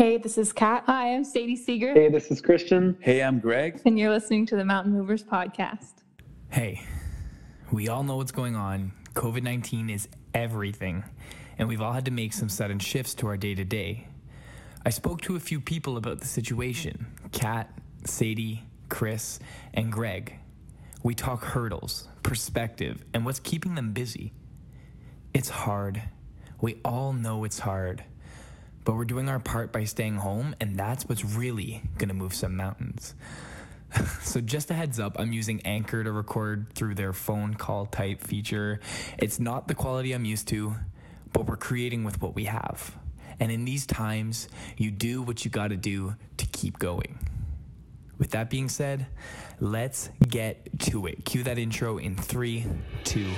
Hey, this is Kat. Hi, I'm Sadie Seeger, Hey, this is Christian. Hey, I'm Greg. and you're listening to the Mountain Movers podcast. Hey, we all know what's going on. COVID 19 is everything, and we've all had to make some sudden shifts to our day to day. I spoke to a few people about the situation Kat, Sadie, Chris, and Greg. We talk hurdles, perspective, and what's keeping them busy. It's hard. We all know it's hard. But we're doing our part by staying home, and that's what's really gonna move some mountains. So, just a heads up, I'm using Anchor to record through their phone call type feature. It's not the quality I'm used to, but we're creating with what we have. And in these times, you do what you gotta do to keep going. With that being said, let's get to it. Cue that intro in three, two,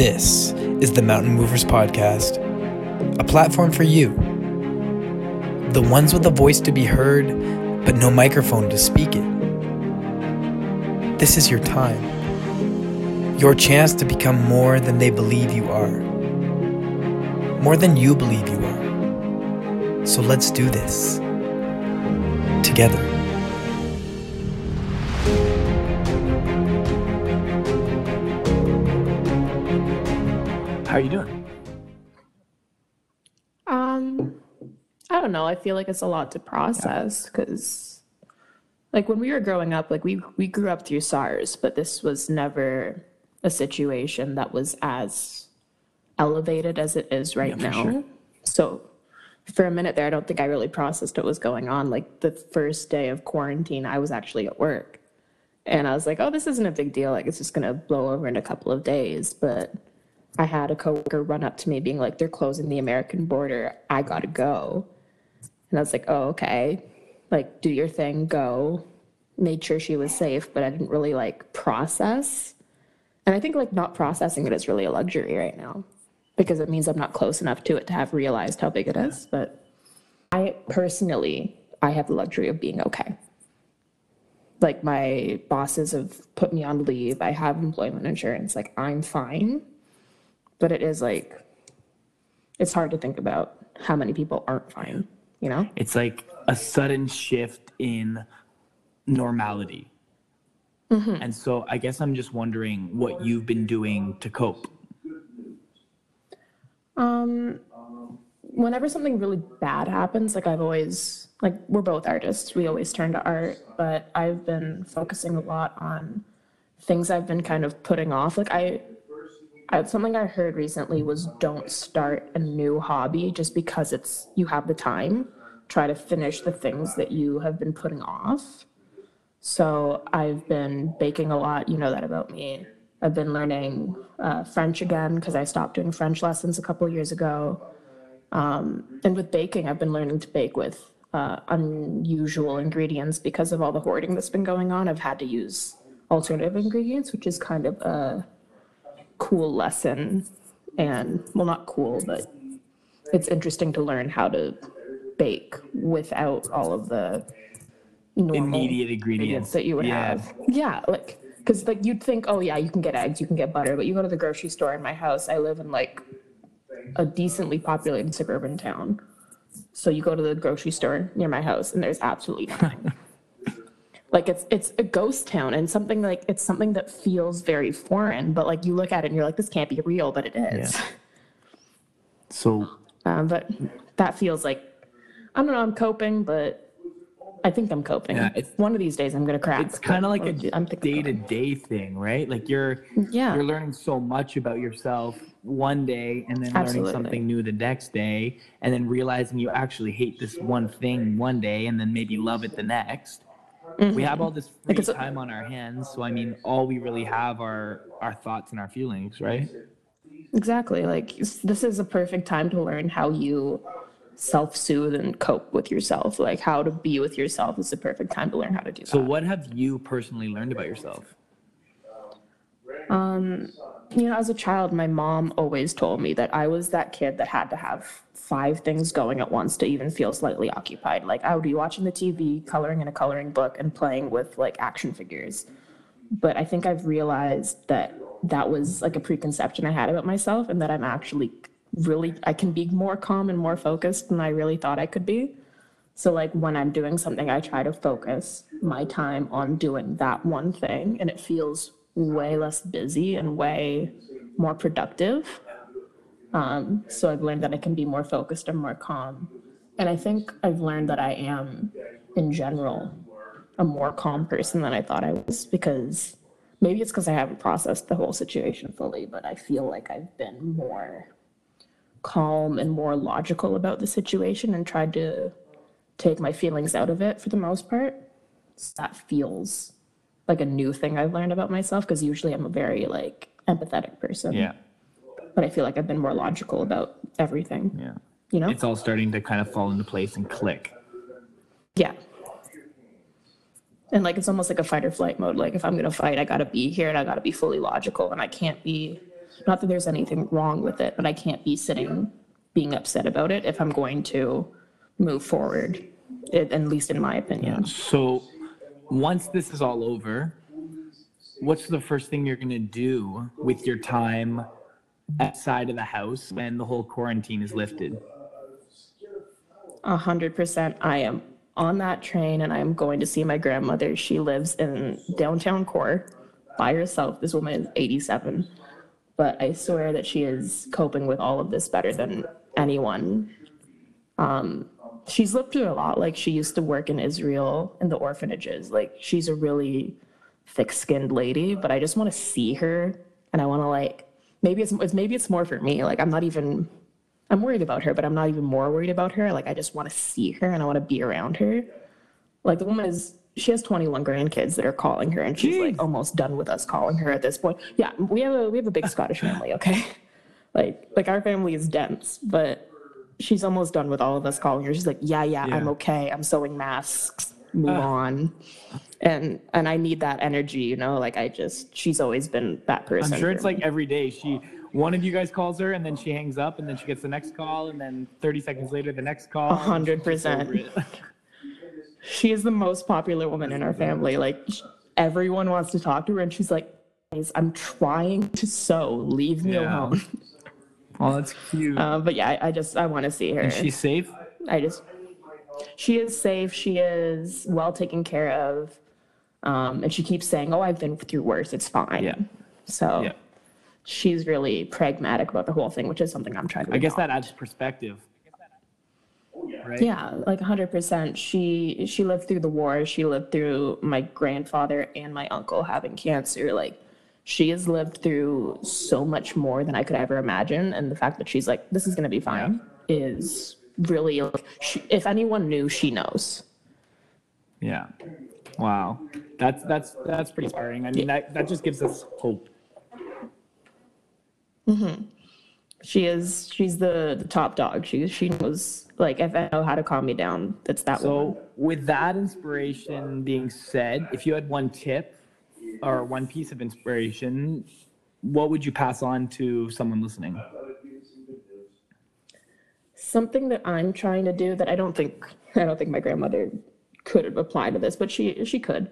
This is the Mountain Movers Podcast, a platform for you, the ones with a voice to be heard, but no microphone to speak it. This is your time, your chance to become more than they believe you are, more than you believe you are. So let's do this together. How are you doing? Um, I don't know. I feel like it's a lot to process because, like, when we were growing up, like we we grew up through SARS, but this was never a situation that was as elevated as it is right Yeah, now. sure. So, for a minute there, I don't think I really processed what was going on. Like the first day of quarantine, I was actually at work, and I was like, "Oh, this isn't a big deal. Like, it's just gonna blow over in a couple of days." But I had a coworker run up to me being like, they're closing the American border. I gotta go. And I was like, oh, okay. Like, do your thing, go. Made sure she was safe, but I didn't really like process. And I think like not processing it is really a luxury right now because it means I'm not close enough to it to have realized how big it is. But I personally, I have the luxury of being okay. Like my bosses have put me on leave. I have employment insurance. Like I'm fine but it is like it's hard to think about how many people aren't fine you know it's like a sudden shift in normality. And so I guess I'm just wondering what you've been doing to cope. um whenever something really bad happens like i've always like we're both artists we always turn to art but i've been focusing a lot on things i've been kind of putting off like i Something I heard recently was don't start a new hobby just because it's you have the time. Try to finish the things that you have been putting off. So I've been baking a lot. You know that about me. I've been learning uh, French again because I stopped doing French lessons a couple years ago. Um, and with baking, I've been learning to bake with uh, unusual ingredients because of all the hoarding that's been going on. I've had to use alternative ingredients, which is kind of a cool lesson. And well, not cool, but it's interesting to learn how to bake without all of the normal Immediate ingredients ingredients. that you would Yeah. have. Yeah, like because like you'd think, oh yeah, you can get eggs, you can get butter, but you go to the grocery store in my house. I live in like a decently populated suburban town, so you go to the grocery store near my house, and there's absolutely nothing. like it's it's a ghost town, and something like it's something that feels very foreign, but like you look at it and you're like, this can't be real, but it is. So Um, but that feels like I don't know. I'm coping, but I think I'm coping. Yeah, it's- One of these days, I'm gonna crack. it's kind of like a day-to-day thing, right? Like you're Yeah. you're learning so much about yourself one day and then Absolutely. learning something new the next day and then realizing you actually hate this one thing one day and then maybe love it the next. We have mm-hmm. all this free Like, time on our hands, so I mean all we really have are our thoughts and our feelings, right? Exactly. Like this is a perfect time to learn how you self-soothe and cope with yourself. Like how to be with yourself is the perfect time to learn how to do So that. what have you personally learned about yourself? Um, you know, as a child, my mom always told me that I was that kid that had to have five things going at once to even feel slightly occupied. Like I would be watching the TV, coloring in a coloring book, and playing with like action figures. But I think I've realized that that was like a preconception I had about myself, and that I'm actually really, I can be more calm and more focused than I really thought I could be. So, like, when I'm doing something, I try to focus my time on doing that one thing, and it feels way less busy and way more productive. Um, so, I've learned that I can be more focused and more calm. And I think I've learned that I am, in general, a more calm person than I thought I was because maybe it's because I haven't processed the whole situation fully, but I feel like I've been more calm and more logical about the situation and tried to take my feelings out of it for the most part. So that feels like a new thing I've learned about myself because usually I'm a very like empathetic person. Yeah. But I feel like I've been more logical about everything. Yeah. You know? It's all starting to kind of fall into place and click. Yeah. And like it's almost like a fight or flight mode. Like if I'm gonna fight, I gotta be here and I gotta be fully logical and I can't be not that there's anything wrong with it, but I can't be sitting being upset about it if I'm going to move forward. At at least in my opinion. Yeah. So once this is all over, what's the first thing you're going to do with your time outside of the house when the whole quarantine is lifted? A hundred percent. I am on that train and I am going to see my grandmother. She lives in downtown core by herself. This woman is 87. But I swear that she is coping with all of this better than anyone. Um, she's lived through a lot. Like she used to work in Israel in the orphanages. Like she's a really thick-skinned lady, but I just want to see her and I want to like maybe it's, it's maybe it's more for me. Like I'm not even I'm worried about her, but I'm not even more worried about her. Like I just want to see her and I want to be around her. Like the woman is she has 21 grandkids that are calling her and she's like almost done with us calling her at this point. Yeah, we have a we have a big Scottish family, okay? Like like our family is dense, but she's almost done with all of us calling her. She's like, "Yeah, yeah, I'm okay. I'm sewing masks. Move on." And and I need that energy, you know? Like I just she's always been that person. I'm sure it's like every day. She one of you guys calls her and then she hangs up and then she gets the next call and then 30 seconds later the next call. A hundred percent. She is the most popular woman in our family. Like everyone wants to talk to her, and she's like, "Guys, "I'm trying to sew. Leave me Yeah. alone." Oh, that's cute. Uh, but yeah, I, I just I want to see her. and she's safe. I just she is safe. She is well taken care of, um, and she keeps saying, "Oh, I've been through worse. It's fine." Yeah. So Yeah. she's really pragmatic about the whole thing, which is something I'm trying to. I guess that adds perspective. Right? Yeah, like hundred percent. She she lived through the war. She lived through my grandfather and my uncle having cancer. Like she has lived through so much more than I could ever imagine. And the fact that she's like, this is gonna be fine, is really like, she, if anyone knew, she knows. Yeah. Wow. That's that's that's pretty inspiring. I mean that that just gives us hope. Mhm. She is she's the, the top dog. She she knows like if I know how to calm me down, that's that woman. So with that inspiration being said, if you had one tip or one piece of inspiration, what would you pass on to someone listening? something that I'm trying to do that I don't think I don't think my grandmother could apply to this, but she she could.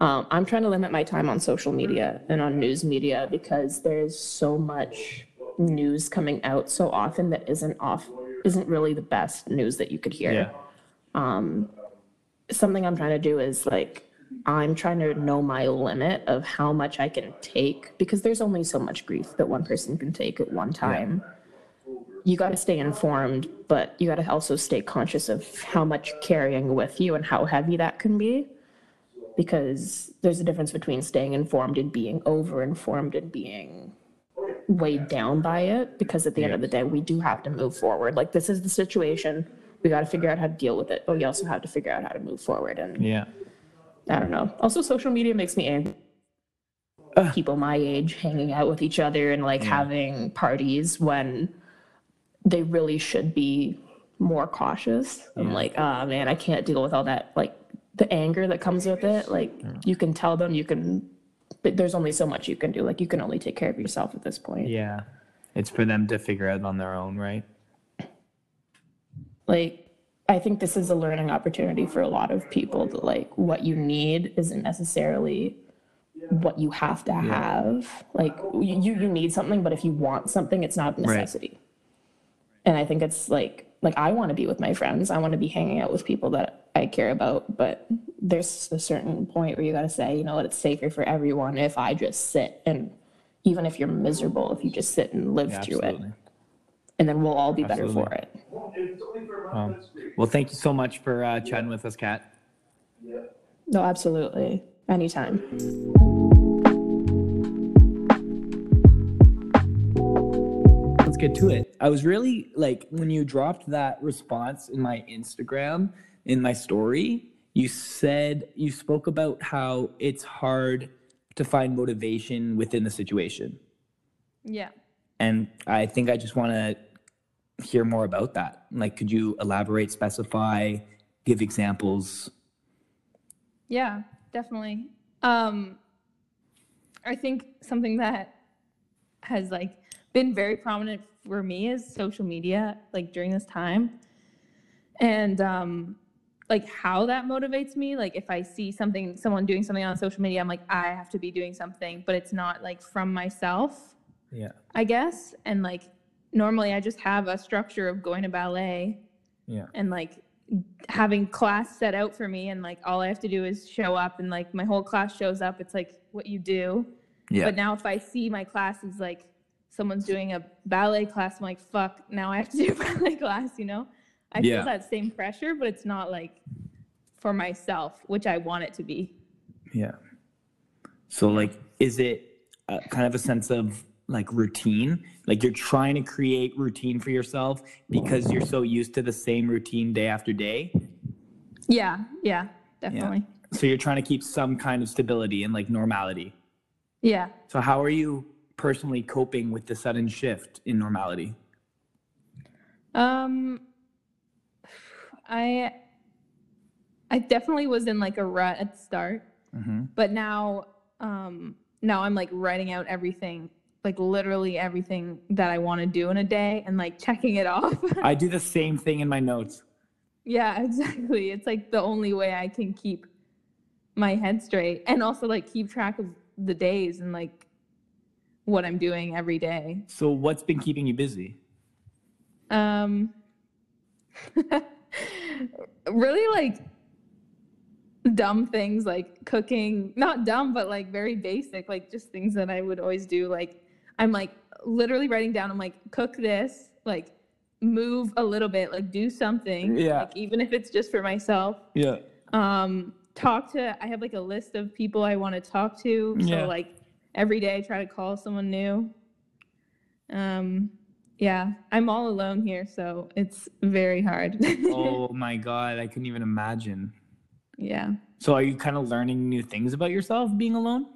Um, I'm trying to limit my time on social media and on news media because there's so much news coming out so often that isn't off isn't really the best news that you could hear. Something I'm trying to do is like I'm trying to know my limit of how much I can take because there's only so much grief that one person can take at one time you got to stay informed, but you got to also stay conscious of how much carrying with you and how heavy that can be. Because there's a difference between staying informed and being over informed and being weighed down by it. Because at the end of the day, we do have to move forward. Like, this is the situation. We got to figure out how to deal with it, but we also have to figure out how to move forward. And Yeah. I don't know. Also, social media makes me angry. People my age hanging out with each other and like having parties when they really should be more cautious. I'm like, oh man, I can't deal with all that. Like the anger that comes with it. Like you can tell them, you can th- there's only so much you can do. Like you can only take care of yourself at this point. Yeah. It's for them to figure out on their own, right? Like I think this is a learning opportunity for a lot of people that like what you need isn't necessarily what you have to have. Like you you need something, but if you want something, it's not a Right. And I think it's like like I want to be with my friends. I want to be hanging out with people that I care about, but there's a certain point where you got to say, you know what, it's safer for everyone if I just sit and even if you're miserable, if you just sit and live Yeah, through it, and then we'll all be better Absolutely. for it. Um, well, thank you so much for uh, chatting with us, Kat. No, absolutely. Anytime. Let's get to it. I was really like when you dropped that response in my Instagram in my story, you said you spoke about how it's hard to find motivation within the situation. Yeah. And I think I just want to hear more about that. Like could you elaborate, specify, give examples? Yeah, definitely. Um, I think something that has like been very prominent for me is social media, like during this time, and um, like how that motivates me. Like if I see something, someone doing something on social media, I'm like, I have to be doing something, but it's not like from myself. Yeah. I guess. And like normally I just have a structure of going to ballet Yeah. and like having class set out for me and like all I have to do is show up and like my whole class shows up. It's like what you do. Yeah. But now if I see my class is like someone's doing a ballet class, I'm like, fuck, now I have to do a ballet class, you know? I Yeah. feel that same pressure, but it's not like for myself, which I want it to be. Yeah. So like, is it uh kind of a sense of like routine? Like you're trying to create routine for yourself because you're so used to the same routine day after day. Yeah, yeah, definitely. So you're trying to keep some kind of stability and like normality. Yeah. So how are you personally coping with the sudden shift in normality? Um, I I definitely was in like a rut at the start, Mm-hmm. but now um now I'm like writing out everything, like literally everything that I want to do in a day and like checking it off. I do the same thing in my notes. yeah, exactly. It's like the only way I can keep my head straight and also like keep track of the days and like what I'm doing every day. So what's been keeping you busy? Um, really like dumb things like cooking, not dumb, but like very basic, like just things that I would always do. Like, I'm like literally writing down, I'm like, cook this, like, move a little bit, like, do something. Yeah. Like, even if it's just for myself. Yeah. Um, talk to, I have like a list of people I want to talk to. So, Yeah. like, every day I try to call someone new. Um, yeah, I'm all alone here, so it's very hard. oh my god, I couldn't even imagine. yeah. So are you kind of learning new things about yourself being alone?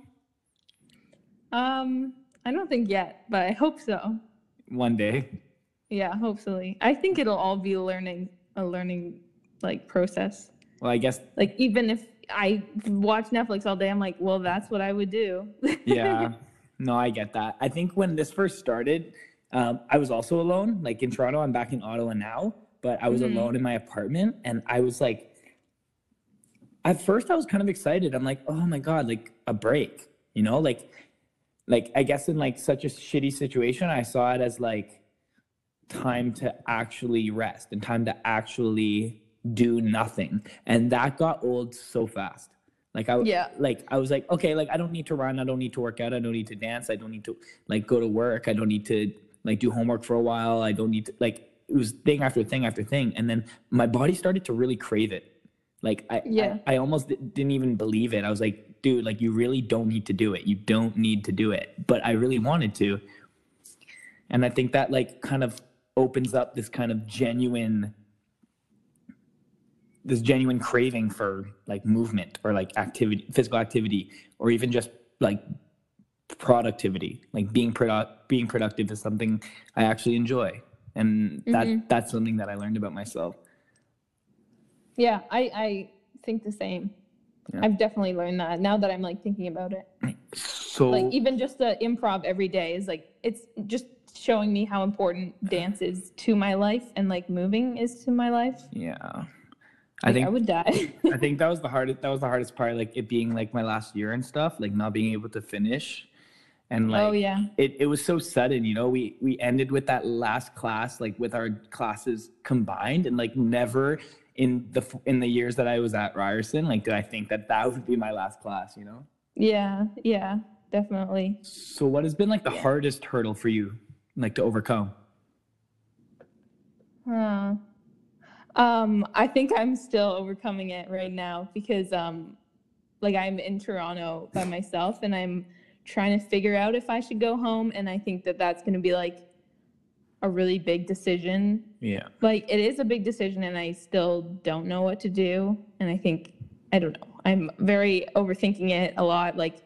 Um, I don't think yet, but I hope so. One day. Yeah, hopefully. I think it'll all be learning a learning like process. Well, I guess Like even if I watch Netflix all day, I'm like, well, that's what I would do. yeah. No, I get that. I think when this first started, um, I was also alone. Like in Toronto, I'm back in Ottawa now, but I was Mhm. alone in my apartment, and I was like, at first, I was kind of excited. I'm like, oh my god, like a break, you know, like, like I guess in like such a shitty situation, I saw it as like time to actually rest and time to actually do nothing, and that got old so fast. Like I Yeah. like I was like, okay, like I don't need to run, I don't need to work out, I don't need to dance, I don't need to like go to work, I don't need to like do homework for a while, I don't need to like it was thing after thing after thing, and then my body started to really crave it. Like I Yeah. I, I almost di- didn't even believe it. I was like, dude, like you really don't need to do it. You don't need to do it, but I really wanted to, and I think that like kind of opens up this kind of genuine this genuine craving for like movement or like activity physical activity or even just like productivity like being product being productive is something i actually enjoy and that mm-hmm. that's something that i learned about myself yeah, I I think the same. Yeah. I've definitely learned that now that I'm like thinking about it. So like even just the improv every day is like it's just showing me how important dance is to my life and like moving is to my life. yeah, I think I would die. I think that was the hardest. That was the hardest part. Like it being like my last year and stuff. Like not being able to finish, and oh, like oh yeah. it, it was so sudden. You know, we we ended with that last class like with our classes combined, and like never in the in the years that I was at Ryerson, like did I think that that would be my last class. You know. Yeah, yeah, definitely. So what has been like the hardest hurdle for you, like to overcome? Huh. Um, I think I'm still overcoming it right now because um like I'm in Toronto by myself and I'm trying to figure out if I should go home and I think that that's going to be like a really big decision. Yeah. Like it is a big decision and I still don't know what to do and I think I don't know. I'm very overthinking it a lot like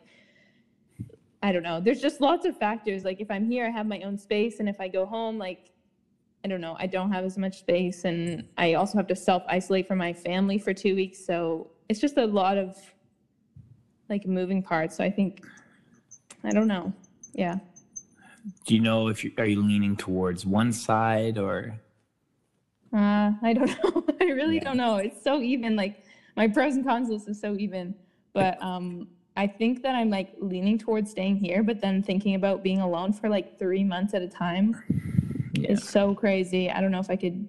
I don't know. There's just lots of factors. Like if I'm here, I have my own space, and if I go home, like I don't know, I don't have as much space, and I also have to self isolate from my family for two weeks. So it's just a lot of like moving parts. So I think I don't know. Yeah. Do you know if you are you leaning towards one side or? Uh, I don't know. I really Yeah. don't know. It's so even. Like my pros and cons list is so even. But um, I think that I'm like leaning towards staying here, but then thinking about being alone for like three months at a time Yeah. is so crazy. I don't know if I could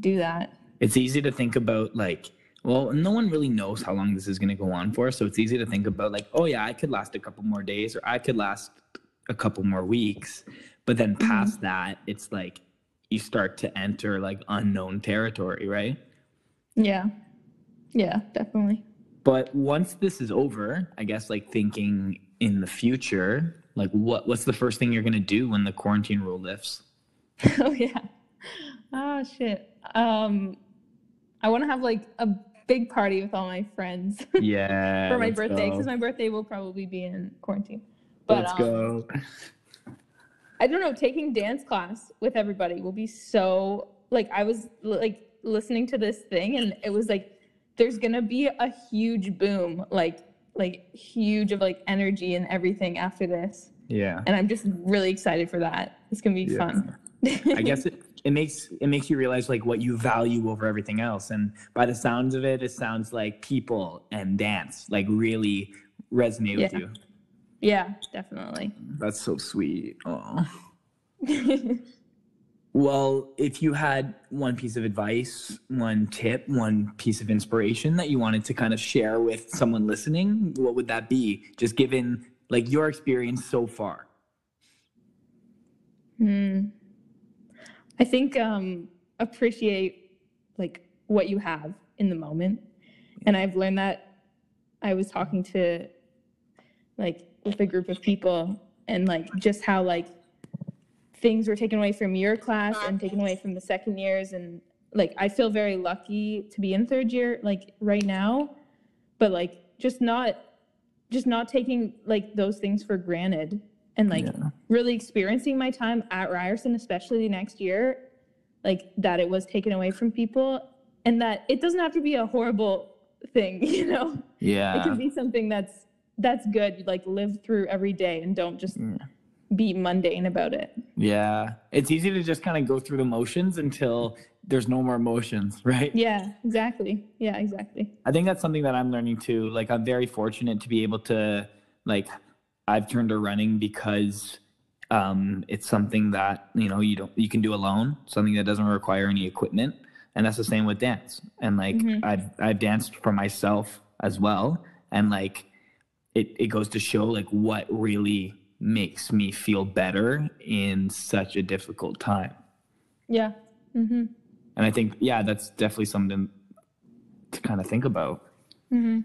do that. it's easy to think about like well no one really knows how long this is going to go on for so it's easy to think about like oh yeah i could last a couple more days or i could last a couple more weeks but then mm-hmm. past that it's like you start to enter like unknown territory right Yeah. Yeah, definitely. but once this is over i guess like thinking in the future like what what's the first thing you're going to do when the quarantine rule lifts oh yeah. Oh shit. Um I want to have like a big party with all my friends yeah for my birthday because my birthday will probably be in quarantine. But let's um, go I don't know, taking dance class with everybody will be so like I was like listening to this thing and it was like there's going to be a huge boom like like huge of like energy and everything after this. yeah And I'm just really excited for that. It's going to be Yeah. fun. I guess it, it makes it makes you realize like what you value over everything else. And by the sounds of it, it sounds like people and dance like really resonate with you. yeah, definitely. That's so sweet. Oh. Well, if you had one piece of advice, one tip, one piece of inspiration that you wanted to kind of share with someone listening, what would that be? Just given like your experience so far. Hmm. I think um, appreciate like what you have in the moment, and I've learned that. I was talking to like with a group of people, and like just how like things were taken away from your class and taken away from the second years, and like I feel very lucky to be in third year like right now, but like just not just not taking like those things for granted and like Yeah. really experiencing my time at Ryerson, especially the next year, like that it was taken away from people and that it doesn't have to be a horrible thing, you know? Yeah. It can be something that's that's good, like live through every day and don't just Mm. be mundane about it. Yeah. It's easy to just kind of go through the motions until there's no more emotions, right? Yeah, exactly. Yeah, exactly. I think that's something that I'm learning too. Like I'm very fortunate to be able to like I've turned to running because um it's something that, you know, you don't you can do alone, something that doesn't require any equipment. And that's the same with dance. And like Mhm. I've I've danced for myself as well. And like it, it goes to show like what really makes me feel better in such a difficult time. Yeah. Mhm. And I think, yeah, that's definitely something to kind of think about. Mhm.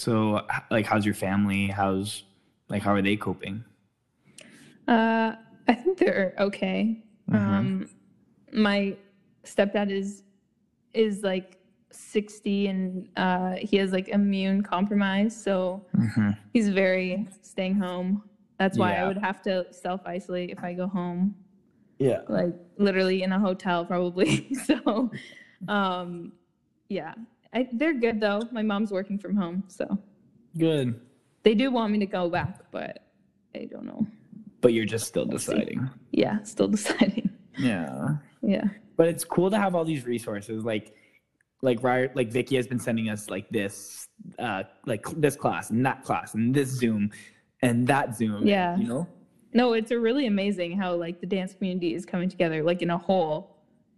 So, like, how's your family? How's, like, how are they coping? Uh, I think they're okay. Um, my stepdad is is like sixty, and uh, he has like immune compromise, so Mm-hmm. he's very staying home. That's why Yeah. I would have to self isolate if I go home, Yeah. like literally in a hotel, probably. so, um, yeah, I, they're good though. My mom's working from home, so Good. they do want me to go back, but I don't know. But you're just still deciding. Yeah, still deciding. Yeah. Yeah. But it's cool to have all these resources like like Ry- like Vicky has been sending us like this uh like this class and that class and this Zoom and that Zoom. Yeah. You know? No, it's a really amazing how like the dance community is coming together like in a whole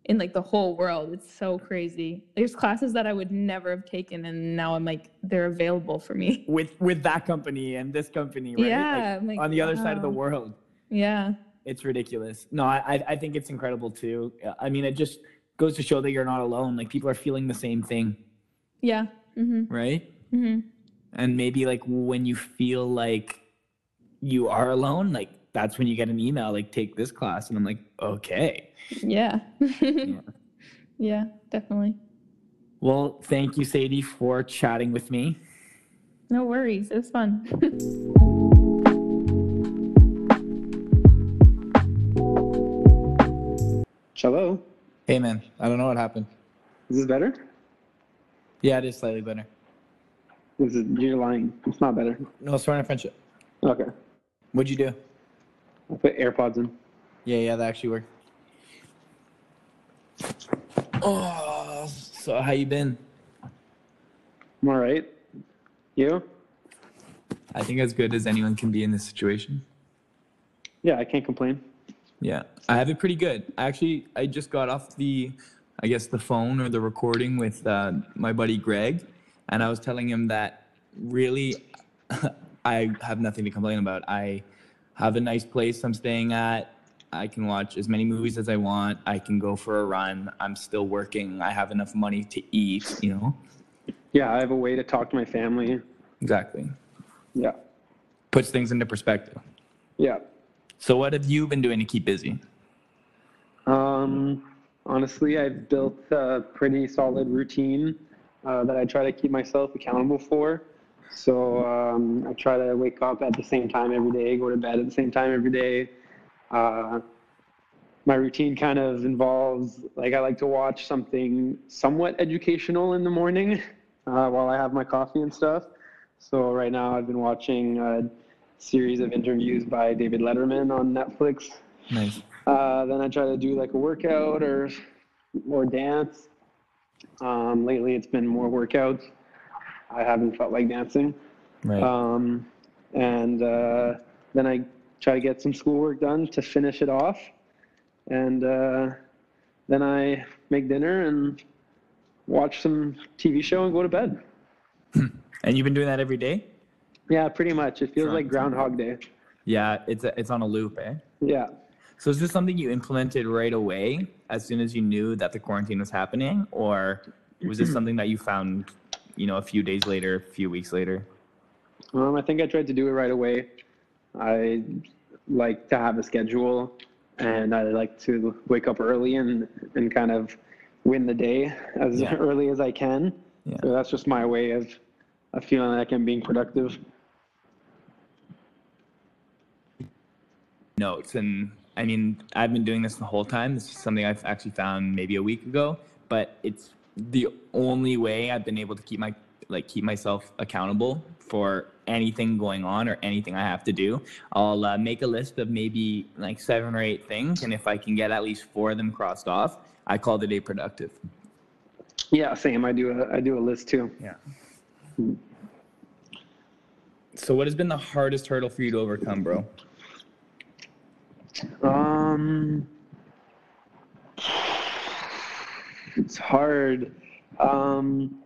in like the whole world. It's so crazy. There's classes that I would never have taken and now I'm like they're available for me. With with that company and this company, right? Yeah, Like, like, on the other side of the world. Yeah. It's ridiculous. No, I I- think it's incredible too. I mean, it just goes to show that you're not alone. Like people are feeling the same thing, Yeah. Mhm. right? Mhm. And maybe like when you feel like you are alone, like that's when you get an email like take this class, and I'm like, okay. Yeah. yeah, definitely. Well, thank you, Sadie, for chatting with me. No worries. It was fun. Hello. Hey, man. I don't know what happened. Is this better? Yeah, it is slightly better. This is you're lying. It's not better. No, it's our friendship. Okay. What'd you do? I put AirPods in. Yeah, yeah, that actually worked. Oh, so how you been? I'm all right. You? I think as good as anyone can be in this situation. Yeah, I can't complain. Yeah, I have it pretty good. Actually, I just got off the, I guess the phone or the recording with uh, my buddy Greg, and I was telling him that really, I have nothing to complain about. I have a nice place I'm staying at. I can watch as many movies as I want. I can go for a run. I'm still working. I have enough money to eat. You know. Yeah, I have a way to talk to my family. Exactly. Yeah. Puts things into perspective. Yeah. So, what have you been doing to keep busy? Um, honestly, I've built a pretty solid routine uh, that I try to keep myself accountable for. So um, I try to wake up at the same time every day, go to bed at the same time every day. Uh, my routine kind of involves like I like to watch something somewhat educational in the morning uh, while I have my coffee and stuff. So right now I've been watching a series of interviews by David Letterman on Netflix. Nice. Uh, then I try to do like a workout or or dance. Um, lately, it's been more workouts. I haven't felt like dancing. Right. Um, and uh, then I try to get some schoolwork done to finish it off. And uh, then I make dinner and watch some TV show and go to bed. and you've been doing that every day? Yeah, pretty much. It feels like Groundhog Day. Yeah, it's a, it's on a loop, eh? Yeah. So is this something you implemented right away as soon as you knew that the quarantine was happening, or was this something that you found, you know, a few days later, a few weeks later? Um, I think I tried to do it right away. I like to have a schedule, and I like to wake up early and and kind of win the day as Yeah. early as I can. Yeah. So that's just my way of, of feeling like I'm being productive. Notes and I mean, I've been doing this the whole time. This is something I've actually found maybe a week ago, but it's the only way I've been able to keep my like keep myself accountable for anything going on or anything I have to do. I'll uh, make a list of maybe like seven or eight things, and if I can get at least four of them crossed off, I call the day productive. Yeah, same. I do a I do a list too. Yeah. So, what has been the hardest hurdle for you to overcome, bro? Um, it's hard. Um,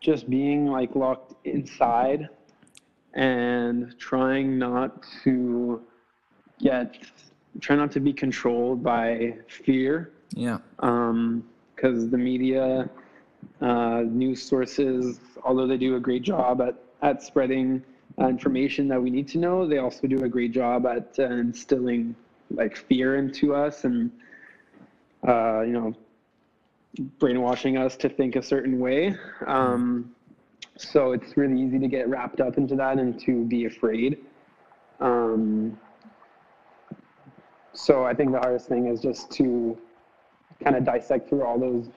just being like locked inside and trying not to get, try not to be controlled by fear. Yeah. Um, because the media, uh, news sources, although they do a great job at, at spreading uh, information that we need to know, they also do a great job at uh, instilling like fear into us and, uh, you know, brainwashing us to think a certain way. Um, so it's really easy to get wrapped up into that and to be afraid. Um, so I think the hardest thing is just to kind of dissect through all those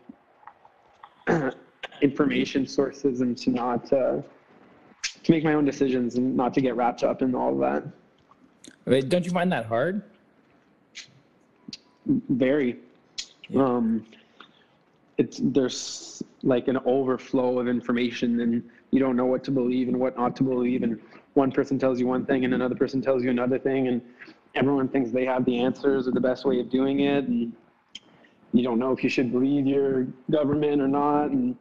information sources and to not uh, to make my own decisions and not to get wrapped up in all of that. Wait, Don't you find that hard? Very. Um, it's there's like an overflow of information, and you don't know what to believe and what not to believe. And one person tells you one thing, and another person tells you another thing, and everyone thinks they have the answers or the best way of doing it, and you don't know if you should believe your government or not. And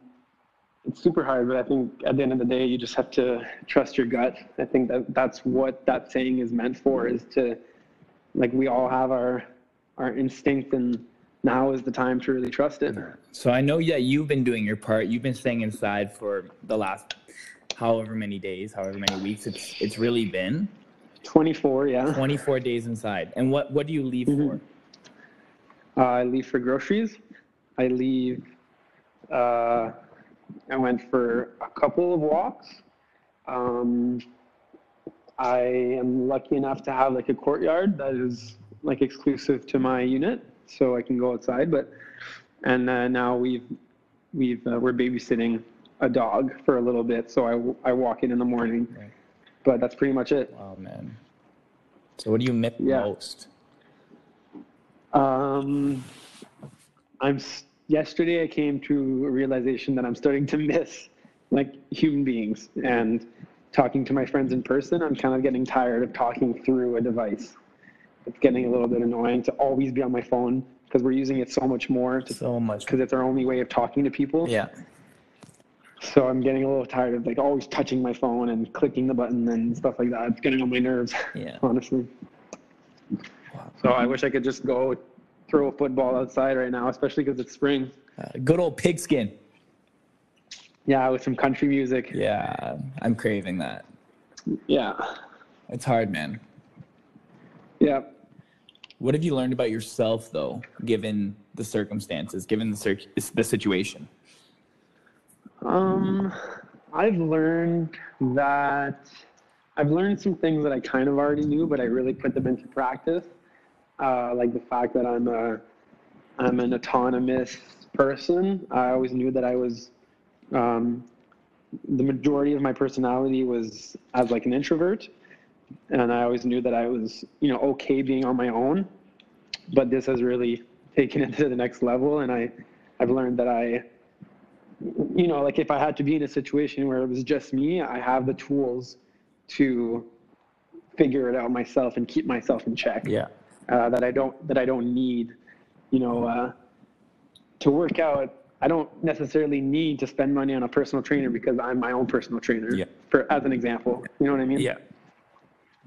it's super hard, but I think at the end of the day, you just have to trust your gut. I think that that's what that saying is meant for, is to like we all have our our instinct and now is the time to really trust it. So I know that you've been doing your part. You've been staying inside for the last however many days, however many weeks. It's it's really been 24, yeah. 24 days inside. And what what do you leave for? Uh, I leave for groceries. I leave. Uh, I went for a couple of walks. Um, I am lucky enough to have like a courtyard that is like exclusive to my unit, so I can go outside. But and uh, now we've we've uh, we're babysitting a dog for a little bit, so I I walk in in the morning. Right. But that's pretty much it. Wow, man. So what do you miss Yeah. most? Um, I'm yesterday I came to a realization that I'm starting to miss like human beings and talking to my friends in person. I'm kind of getting tired of talking through a device. It's getting a little bit annoying to always be on my phone because we're using it so much more To, So much. because it's our only way of talking to people. Yeah. So I'm getting a little tired of like always touching my phone and clicking the button and stuff like that. It's getting on my nerves, Yeah. honestly. So I wish I could just go throw a football outside right now, especially because it's spring. Uh, good old pigskin. Yeah, with some country music. Yeah, I'm craving that. Yeah. It's hard, man. Yeah. What have you learned about yourself, though, given the circumstances, given the cir- the situation? Um, I've learned that I've learned some things that I kind of already knew, but I really put them into practice. Uh, like the fact that I'm a I'm an autonomous person. I always knew that I was. Um, the majority of my personality was as like an introvert, and I always knew that I was you know okay being on my own. But this has really taken it to the next level, and I I've learned that I you know, like if I had to be in a situation where it was just me, I have the tools to figure it out myself and keep myself in check. Yeah. Uh, that I don't that I don't need, you know, uh, to work out. I don't necessarily need to spend money on a personal trainer because I'm my own personal trainer. Yeah. For as an example, you know what I mean? Yeah.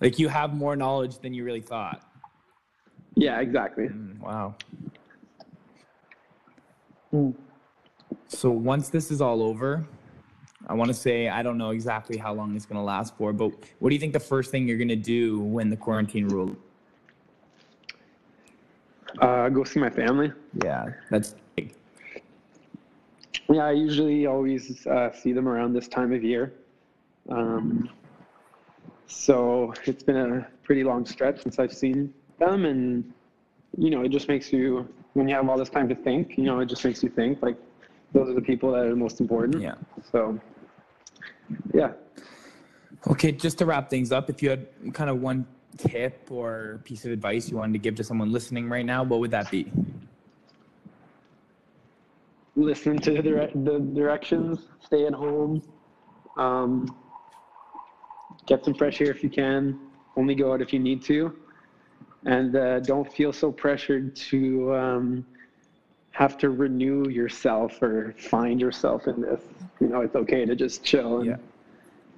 Like you have more knowledge than you really thought. Yeah, exactly. Mm, wow. Mm. So once this is all over, I want to say I don't know exactly how long it's going to last for, but what do you think the first thing you're going to do when the quarantine rule? Uh, go see my family. Yeah, that's big. Yeah, I usually always uh, see them around this time of year. Um, so it's been a pretty long stretch since I've seen them, and you know, it just makes you when you have all this time to think. You know, it just makes you think like those are the people that are the most important. Yeah. So, yeah. Okay, just to wrap things up, if you had kind of one tip or piece of advice you wanted to give to someone listening right now, what would that be? listen to the, dire- the directions, stay at home, um, get some fresh air if you can, only go out if you need to, and uh, don't feel so pressured to um, have to renew yourself or find yourself in this. You know, it's okay to just chill and Yeah.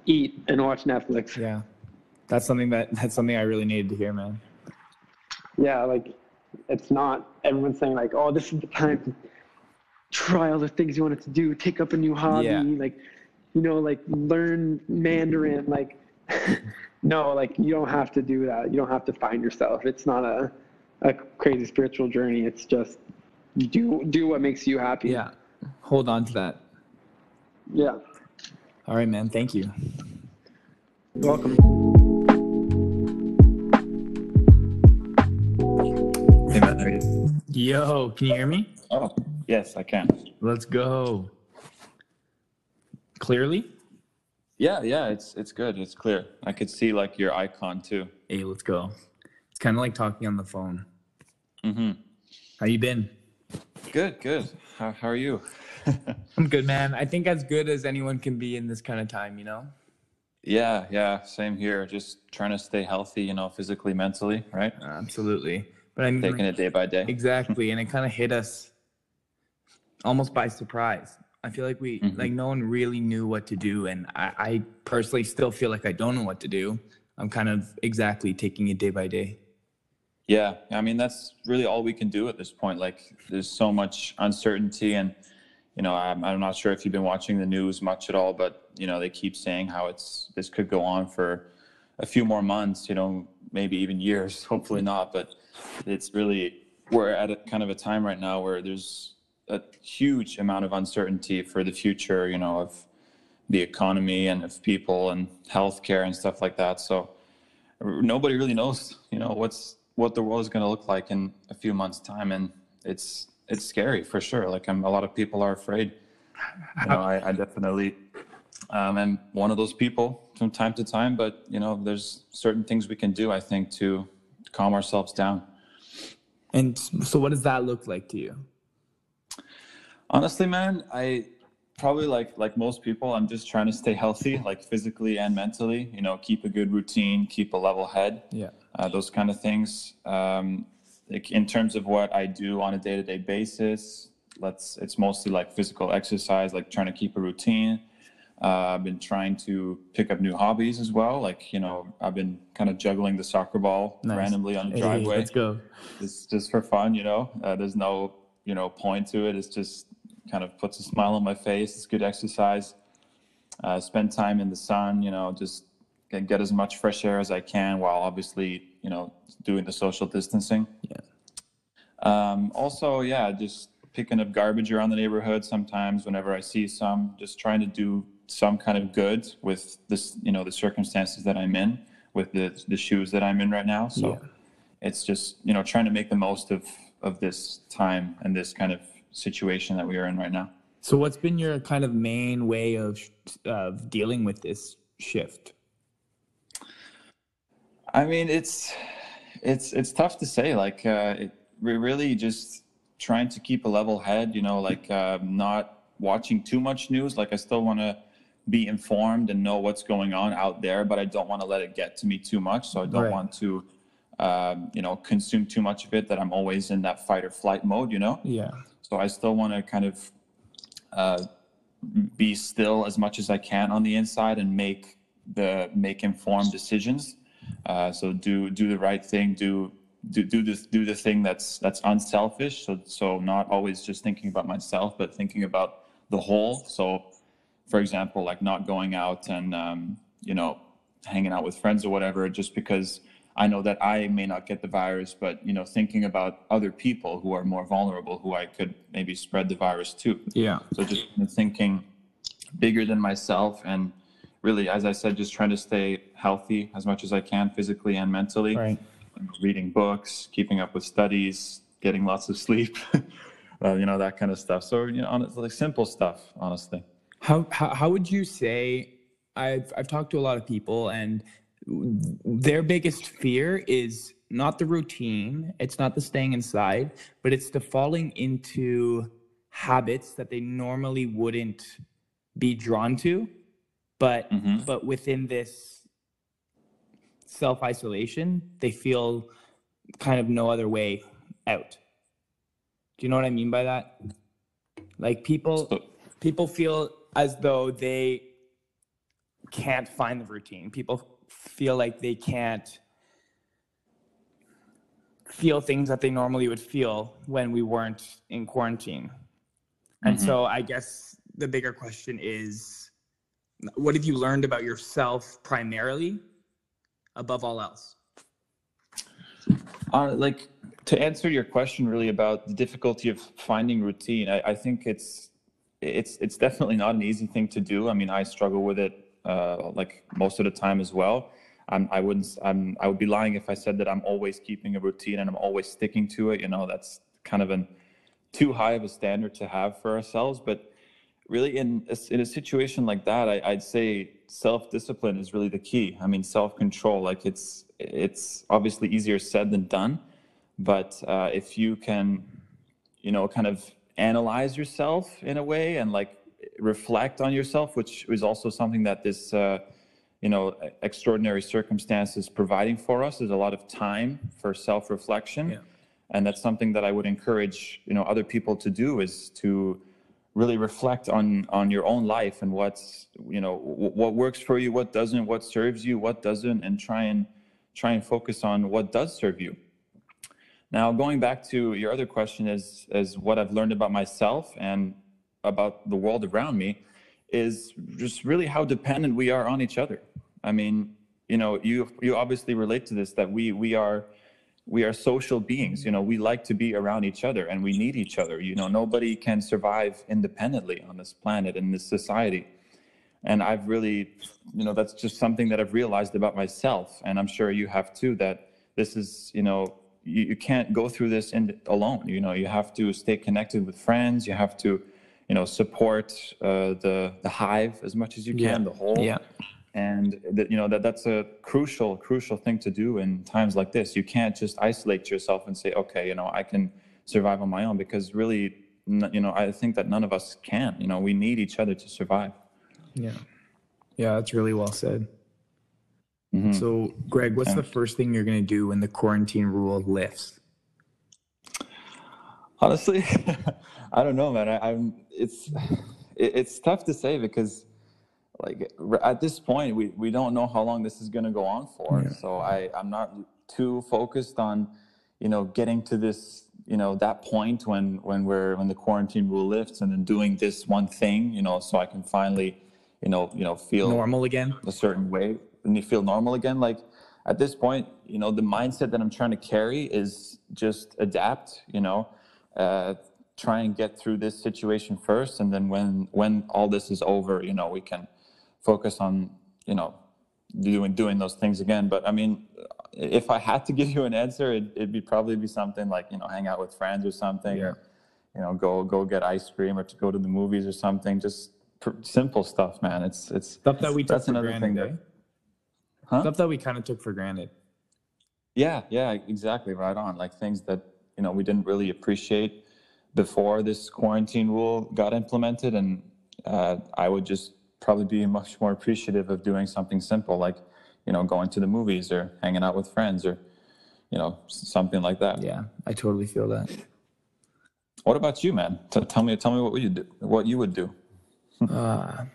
eat and watch Netflix. Yeah, that's something that that's something I really needed to hear, man. yeah, like it's not everyone's saying like, oh, this is the time to try all the things you wanted to do, take up a new hobby, Yeah. like, you know, like learn Mandarin, like, no, like you don't have to do that. You don't have to find yourself. It's not a, a crazy spiritual journey. It's just do do what makes you happy. Yeah, hold on to that. Yeah. All right, man. Thank you. You're welcome. Hey, Matt, how are you? Yo, can you hear me? Oh, yes, I can. Let's go. Clearly? Yeah, yeah, it's it's good. It's clear. I could see like your icon too. Hey, let's go. It's kind of like talking on the phone. Mm-hmm. How you been? Good, good. How how are you? I'm good, man. I think as good as anyone can be in this kind of time, you know? yeah, yeah, same here. Just trying to stay healthy, you know, physically, mentally, right? Absolutely. But I mean, Taking it day by day. exactly. And it kind of hit us almost by surprise. I feel like we, Mhm. like, no one really knew what to do. And I, I personally still feel like I don't know what to do. I'm kind of exactly taking it day by day. Yeah, I mean that's really all we can do at this point. Like there's so much uncertainty, and you know I'm I'm not sure if you've been watching the news much at all, but you know they keep saying how it's this could go on for a few more months, you know, maybe even years. Hopefully not, but it's really we're at a kind of a time right now where there's a huge amount of uncertainty for the future, you know, of the economy and of people and healthcare and stuff like that. So nobody really knows, you know, what's what the world is going to look like in a few months' time, and it's it's scary for sure. Like I'm, a lot of people are afraid. You know, I, I definitely um, am one of those people from time to time, but you know, there's certain things we can do, I think, to calm ourselves down. And so, what does that look like to you? Honestly, man, I probably like like most people, I'm just trying to stay healthy, like physically and mentally. You know, keep a good routine, keep a level head. Yeah. uh, those kind of things. Um, like in terms of what I do on a day-to-day basis, let's it's mostly like physical exercise, like trying to keep a routine. Uh, I've been trying to pick up new hobbies as well. Like you know, I've been kind of juggling the soccer ball Nice. randomly on the Hey, driveway. let's go. It's just for fun, you know. Uh, there's no you know point to it. It's just kind of puts a smile on my face. It's good exercise. Uh, spend time in the sun, you know, just get, get as much fresh air as I can while obviously, you know, doing the social distancing. Yeah. Um, also, yeah, just picking up garbage around the neighborhood sometimes whenever I see some, just trying to do some kind of good with this, you know, the circumstances that I'm in, with the, the shoes that I'm in right now. So Yeah. it's just, you know, trying to make the most of, of this time and this kind of situation that we are in right now. So, what's been your kind of main way of of dealing with this shift? I mean, it's it's it's tough to say. Like, uh, it, we're really just trying to keep a level head. You know, like uh, not watching too much news. Like, I still want to be informed and know what's going on out there, but I don't want to let it get to me too much. So I don't Right. want to, um, you know, consume too much of it. That I'm always in that fight or flight mode. You know. Yeah. So I still want to kind of uh, be still as much as I can on the inside and make the make informed decisions. Uh, so do do the right thing. Do do do this do the thing that's that's unselfish. So so not always just thinking about myself, but thinking about the whole. So, for example, like not going out and um, you know hanging out with friends or whatever, just because I know that I may not get the virus, but you know thinking about other people who are more vulnerable, who I could maybe spread the virus to. Yeah. So just thinking bigger than myself and really, as I said, just trying to stay healthy as much as I can physically and mentally. Right. Reading books, keeping up with studies, getting lots of sleep, uh, you know, that kind of stuff. So, you know, hon- like simple stuff, honestly. How, how how would you say? I've I've talked to a lot of people, and their biggest fear is not the routine. It's not the staying inside, but it's the falling into habits that they normally wouldn't be drawn to, but Mhm. but within this self isolation, they feel kind of no other way out. Do you know what I mean by that? Like people people feel as though they can't find the routine. People feel like they can't feel things that they normally would feel when we weren't in quarantine. And so I guess the bigger question is what have you learned about yourself primarily above all else? Uh, like to answer your question really about the difficulty of finding routine, I, I think it's it's it's definitely not an easy thing to do. I mean, I struggle with it uh, like most of the time as well. I'm, I wouldn't I'm I would be lying if I said that I'm always keeping a routine and I'm always sticking to it. You know, that's kind of an too high of a standard to have for ourselves. But really in a, in a situation like that, I, I'd say self discipline is really the key. I mean, self control. Like it's it's obviously easier said than done, but uh, if you can, you know, kind of analyze yourself in a way and like reflect on yourself, which is also something that this. Uh, you know, extraordinary circumstances providing for us. There's a lot of time for self-reflection, Yeah. and that's something that I would encourage you know other people to do is to really reflect on on your own life and what's you know what works for you, what doesn't, what serves you, what doesn't, and try and try and focus on what does serve you. Now, going back to your other question is is what I've learned about myself and about the world around me is just really how dependent we are on each other. I mean, you know, you you obviously relate to this that we we are we are social beings. You know, we like to be around each other and we need each other. You know, nobody can survive independently on this planet in this society. And I've really, you know, that's just something that I've realized about myself, and I'm sure you have too. That this is, you know, you, you can't go through this in, alone. You know, you have to stay connected with friends. You have to, you know, support uh, the the hive as much as you can, Yeah. the whole Yeah. and that you know that that's a crucial crucial thing to do in times like this you can't just isolate yourself and say okay you know i can survive on my own because really you know i think that none of us can you know we need each other to survive Yeah. Yeah, that's really well said. Mhm. So, Greg, what's the first thing you're going to do when the quarantine rule lifts? Honestly i don't know man. I, i'm it's it, it's tough to say because like at this point we, we don't know how long this is going to go on for. So i i'm not too focused on you know getting to this you know that point when when we're when the quarantine rule lifts and then doing this one thing you know so i can finally you know you know feel Normal again? a certain way and you feel normal again. Like at this point you know the mindset that i'm trying to carry is just adapt you know uh, try and get through this situation first and then when when all this is over you know we can focus on you know doing doing those things again but i mean if i had to give you an answer it, it'd be probably be something like you know hang out with friends or something Yeah. you know go go get ice cream or to go to the movies or something just pr- simple stuff man it's it's Stuff that we took that's for another granted. thing eh? that Huh? Stuff that we kind of took for granted. Yeah, yeah, exactly. Right on. Like things that, you know, we didn't really appreciate before this quarantine rule got implemented. And uh, I would just probably be much more appreciative of doing something simple like, you know, going to the movies or hanging out with friends or, you know, something like that. Yeah, I totally feel that. What about you, man? T- tell me, tell me what you do, what you would do. Uh,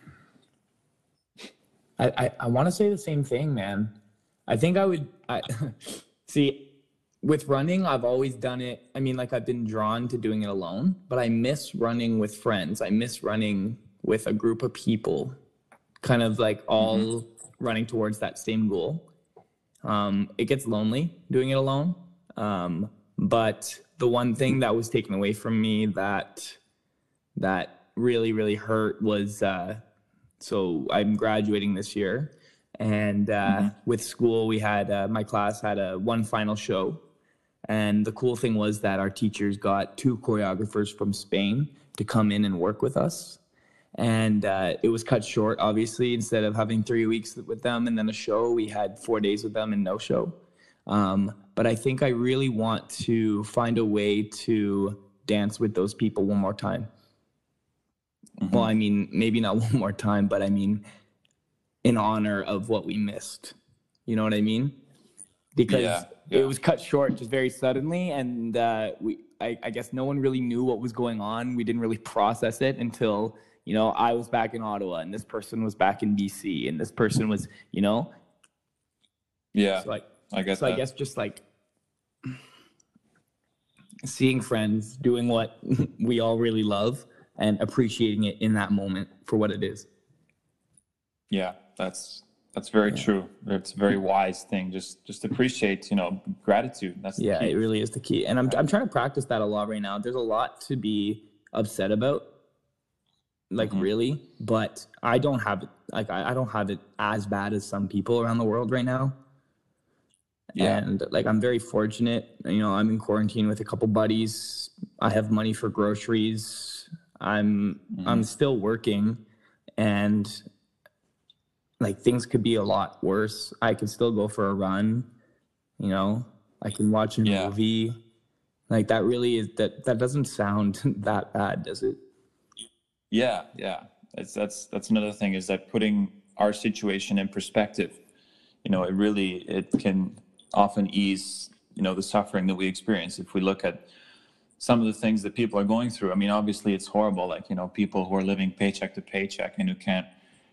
I I, I want to say the same thing, man. I think I would. I see with running. I've always done it. I mean, like I've been drawn to doing it alone, but I miss running with friends. I miss running with a group of people, kind of like all running towards that same goal. Um, it gets lonely doing it alone. Um, but the one thing that was taken away from me that that really really hurt was uh, so I'm graduating this year, and uh, with school we had uh, my class had a one final show, and the cool thing was that our teachers got two choreographers from Spain to come in and work with us. And uh, it was cut short, obviously. Instead of having three weeks with them and then a show, we had four days with them and no show. Um, but I think I really want to find a way to dance with those people one more time. Well, I mean, maybe not one more time, but I mean, in honor of what we missed. You know what I mean? Because Yeah, it was cut short just very suddenly, and uh, we, I, I guess, no one really knew what was going on. We didn't really process it until you know I was back in Ottawa, and this person was back in BC, and this person was, you know, Yeah, so like I guess. so I guess just like seeing friends doing what we all really love and appreciating it in that moment for what it is. Yeah, that's that's very true. It's a very wise thing. Just just appreciate, you know, gratitude. That's the Yeah, key. it really is the key. And I'm I'm trying to practice that a lot right now. There's a lot to be upset about. Like mm-hmm. really, but I don't have it like I, I don't have it as bad as some people around the world right now. Yeah. And like I'm very fortunate. You know, I'm in quarantine with a couple buddies. I have money for groceries. I'm I'm mm-hmm. still working and like things could be a lot worse. I can still go for a run, you know. I can watch a Yeah. movie. Like that really is that that doesn't sound that bad, does it? Yeah, yeah. That's that's that's another thing is that putting our situation in perspective. You know, it really it can often ease you know the suffering that we experience if we look at some of the things that people are going through. I mean, obviously it's horrible. Like you know, people who are living paycheck to paycheck and who can't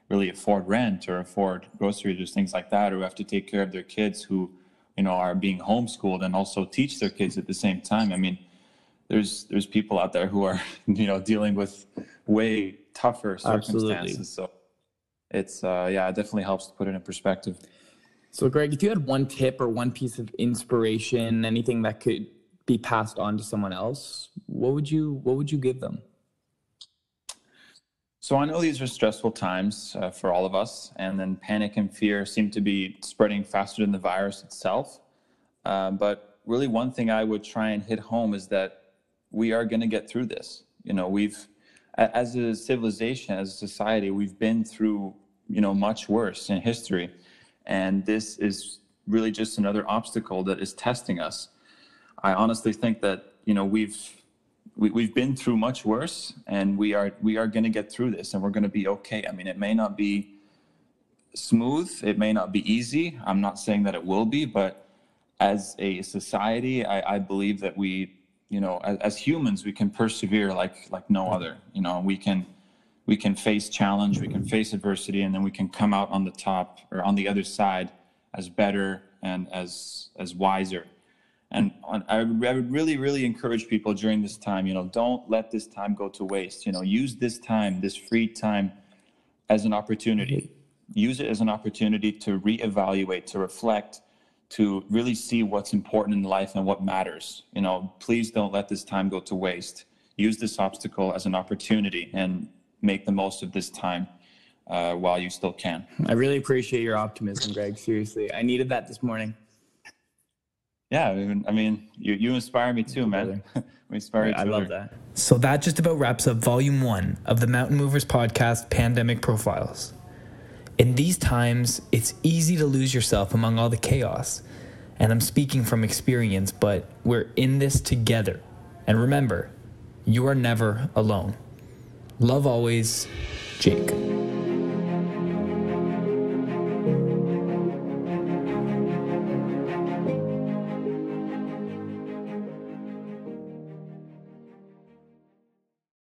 really afford rent or afford groceries or things like that, or have to take care of their kids who you know are being homeschooled and also teach their kids at the same time. I mean, there's there's people out there who are you know dealing with way tougher circumstances. Absolutely. circumstances. So it's uh, yeah, it definitely helps to put it in perspective. So Greg, if you had one tip or one piece of inspiration, anything that could be passed on to someone else, what would you what would you give them? So I know these are stressful times uh, for all of us, and then panic and fear seem to be spreading faster than the virus itself. Uh, but really, one thing I would try and hit home is that we are going to get through this. You know, we've, as a civilization, as a society, we've been through, you know, much worse in history, and this is really just another obstacle that is testing us. I honestly think that you know we've we, we've been through much worse and we are we are going to get through this and we're going to be okay. I mean it may not be smooth it may not be easy i'm not saying that it will be but as a society i, I believe that we you know as, as humans we can persevere like like no other. You know we can we can face challenge we can face adversity and then we can come out on the top or on the other side as better and as as wiser on, I, would- I would really, really encourage people during this time, you know, don't let this time go to waste. You know, use this time, this free time as an opportunity. Use it as an opportunity to reevaluate, to reflect, to really see what's important in life and what matters. You know, please don't let this time go to waste. Use this obstacle as an opportunity and make the most of this time uh, while you still can. I really appreciate your optimism, Greg. Seriously, I needed that this morning. Yeah, I mean, I mean you, you inspire me too, man. we inspire each I other. love that. So that just about wraps up volume one of the Mountain Movers podcast Pandemic Profiles. In these times, it's easy to lose yourself among all the chaos. And I'm speaking from experience, but we're in this together. And remember, you are never alone. Love always, Jake.